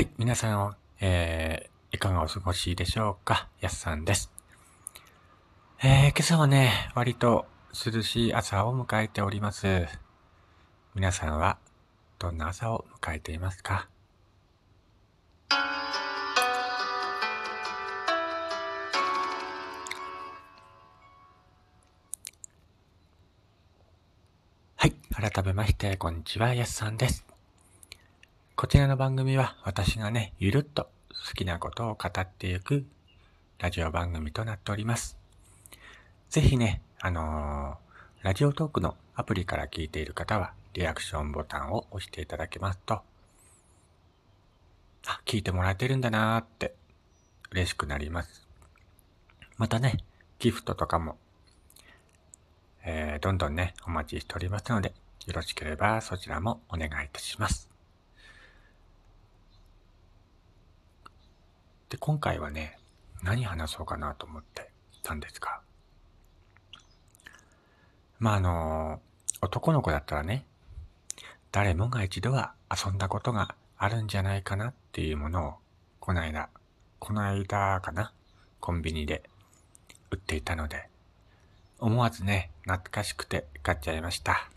はい、皆さん、えー、いかがお過ごしでしょうか？やすさんです。えー、今朝はね、割と涼しい朝を迎えております。皆さんは、どんな朝を迎えていますか？はい。改めまして、こんにちは。やすさんです。こちらの番組は私がね、ゆるっと好きなことを語っていくラジオ番組となっております。ぜひね、あのー、ラジオトークのアプリから聞いている方は、リアクションボタンを押していただけますと、あ、聞いてもらえてるんだなーって嬉しくなります。またね、ギフトとかもえー、どんどんね、お待ちしておりますので、よろしければそちらもお願いいたします。で、今回はね、何話そうかなと思ってたんですが、まあ、あの、男の子だったらね、誰もが一度は遊んだことがあるんじゃないかなっていうものを、この間、この間かな、コンビニで売っていたので、思わずね、懐かしくて買っちゃいました。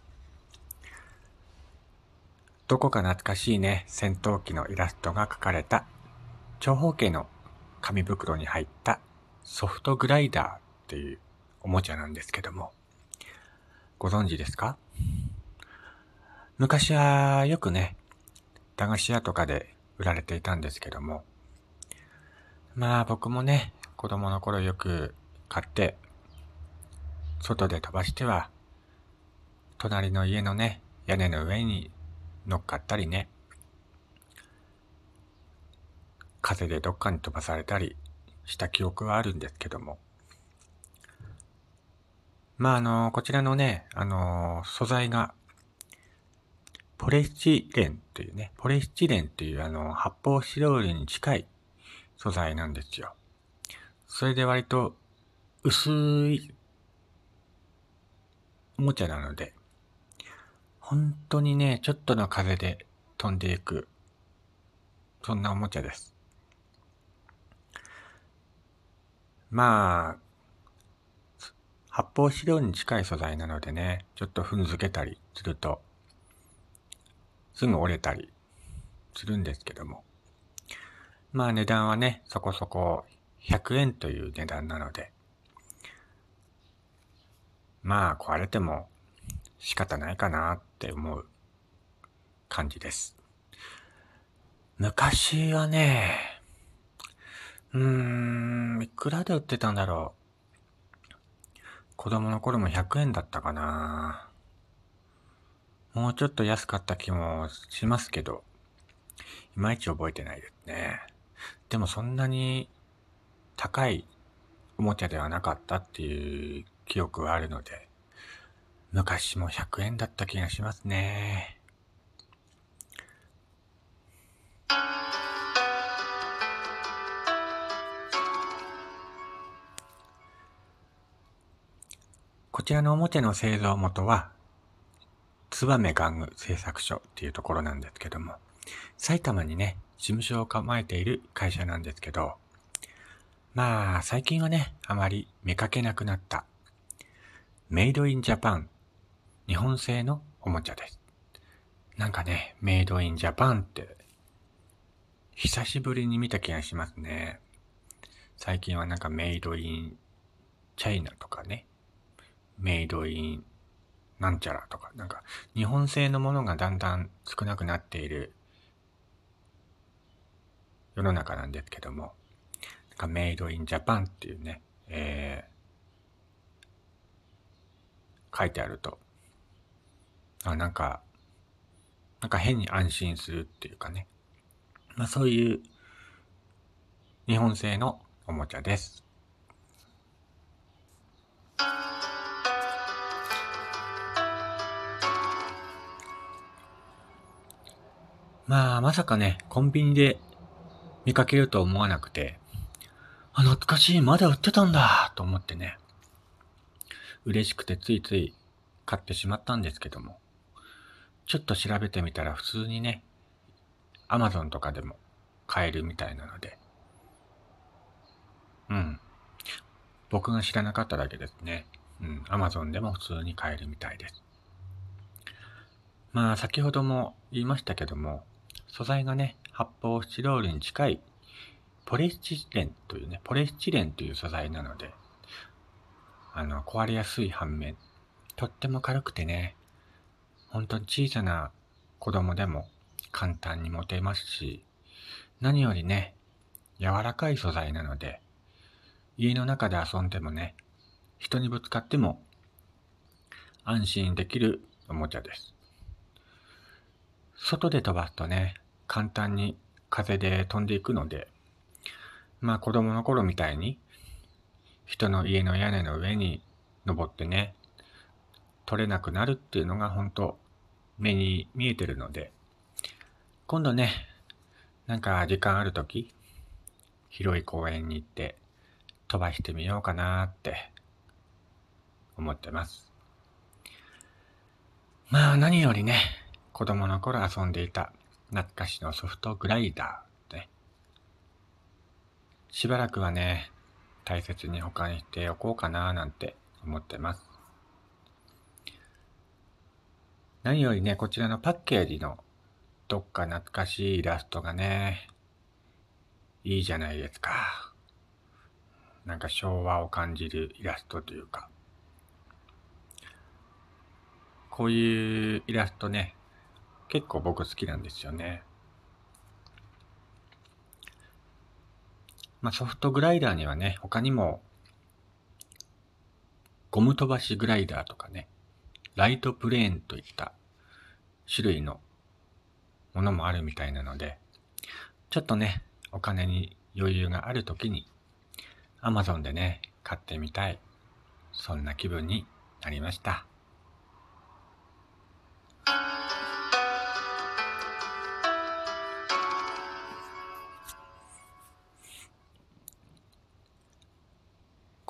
どこか懐かしいね、戦闘機のイラストが描かれた長方形の紙袋に入ったソフトグライダーっていうおもちゃなんですけども、ご存知ですか？昔はよくね、駄菓子屋とかで売られていたんですけども、まあ僕もね、子供の頃よく買って外で飛ばしては、隣の家のね、屋根の上に乗っかったりね、風でどっかに飛ばされたりした記憶はあるんですけども。まあ、あの、こちらのね、あの、素材が、ポレスチレンというね、ポレスチレンというあの、発泡スチロールに近い素材なんですよ。それで割と薄いおもちゃなので、本当にね、ちょっとの風で飛んでいく、そんなおもちゃです。まあ、発泡資料に近い素材なのでね、ちょっと踏んづけたりすると、すぐ折れたりするんですけども。まあ値段はね、そこそこ100円という値段なので、まあ壊れても仕方ないかなって思う感じです。昔はね、うーん、いくらで売ってたんだろう？子供の頃も100円だったかな。もうちょっと安かった気もしますけど、いまいち覚えてないですね。でもそんなに高いおもちゃではなかったっていう記憶はあるので、昔も100円だった気がしますね。こちらのおもちゃの製造元は、燕玩具製作所っていうところなんですけども、埼玉にね、事務所を構えている会社なんですけど、まあ、最近はね、あまり見かけなくなったメイドインジャパン、日本製のおもちゃです。なんかね、メイドインジャパンって、久しぶりに見た気がしますね。最近はなんかメイドインチャイナとかね、メイドインなんちゃらとか、なんか日本製のものがだんだん少なくなっている世の中なんですけども、なんかメイドインジャパンっていうね、えー、書いてあると、あ、なんか、なんか変に安心するっていうかね。まあそういう日本製のおもちゃです。まあ、まさかね、コンビニで見かけると思わなくて、あ、懐かしい、まだ売ってたんだと思ってね。嬉しくてついつい買ってしまったんですけども、ちょっと調べてみたら普通にね、アマゾンとかでも買えるみたいなので。うん。僕が知らなかっただけですね。うん。Amazon でも普通に買えるみたいです。まあ、先ほども言いましたけども、素材がね、発泡スチロールに近いポリスチレンというね、ポリスチレンという素材なので、あの、壊れやすい反面、とっても軽くてね、本当に小さな子供でも簡単に持てますし、何よりね、柔らかい素材なので、家の中で遊んでもね、人にぶつかっても安心できるおもちゃです。外で飛ばすとね、簡単に風で飛んでいくので、まあ子供の頃みたいに人の家の屋根の上に登ってね、取れなくなるっていうのが本当目に見えてるので、今度ね、なんか時間あるとき、広い公園に行って飛ばしてみようかなって思ってます。まあ何よりね、子供の頃遊んでいた懐かしのソフトグライダーね。しばらくはね、大切に保管しておこうかななんて思ってます。何よりね、こちらのパッケージのどっか懐かしいイラストがね、いいじゃないですか。なんか昭和を感じるイラストというか。こういうイラストね、結構僕好きなんですよね。まあソフトグライダーにはね、他にも、ゴム飛ばしグライダーとかね、ライトプレーンといった種類のものもあるみたいなので、ちょっとね、お金に余裕がある時に Amazon でね、買ってみたい。そんな気分になりました。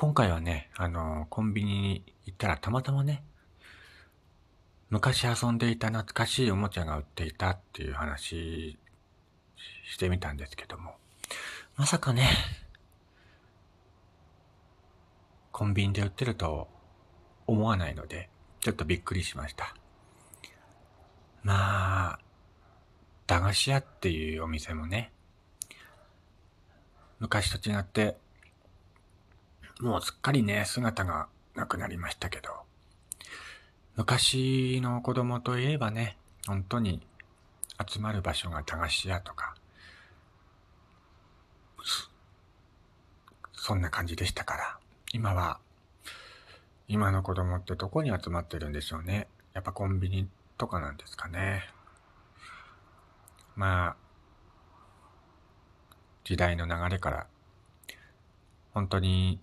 今回はね、あの、コンビニに行ったらたまたまね、昔遊んでいた懐かしいおもちゃが売っていたっていう話してみたんですけども、まさかね、コンビニで売ってると思わないので、ちょっとびっくりしました。まあ、駄菓子屋っていうお店もね、昔と違って、もうすっかりね、姿がなくなりましたけど、昔の子供といえばね、本当に集まる場所が駄菓子屋とか、そんな感じでしたから、今は、今の子供ってどこに集まってるんでしょうね。やっぱコンビニとかなんですかね。まあ、時代の流れから、本当に、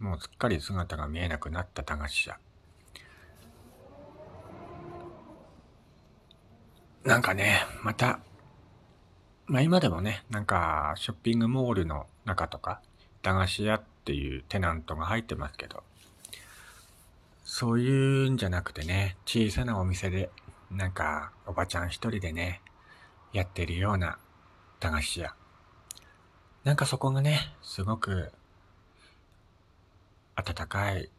もうすっかり姿が見えなくなった駄菓子屋。なんかね、また、まあ今でもね、なんかショッピングモールの中とか、駄菓子屋っていうテナントが入ってますけど、そういうんじゃなくてね、小さなお店で、なんかおばちゃん一人でね、やってるような駄菓子屋。なんかそこがね、すごく温かい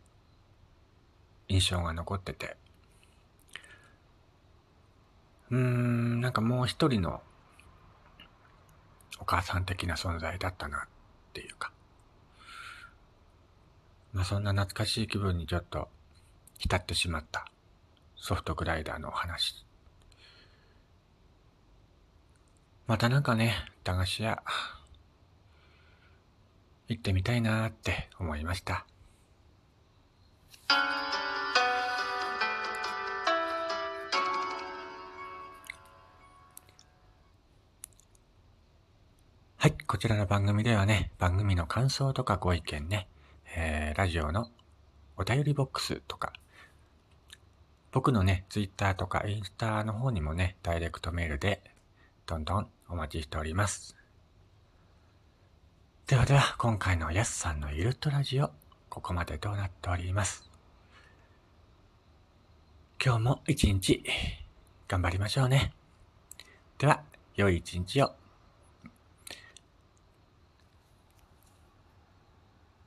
印象が残ってて、うーん、なんかもう一人のお母さん的な存在だったなっていうか。まあそんな懐かしい気分にちょっと浸ってしまったソフトグライダーのお話。またなんかね、駄菓子屋行ってみたいなって思いました。はい。こちらの番組ではね、番組の感想とかご意見ね、えー、ラジオのお便りボックスとか、僕のね、ツイッターとかインスタの方にもね、ダイレクトメールで、どんどんお待ちしております。ではでは、今回のやすさんのゆるっとラジオ、ここまでとなっております。今日も一日、頑張りましょうね。では、良い一日を。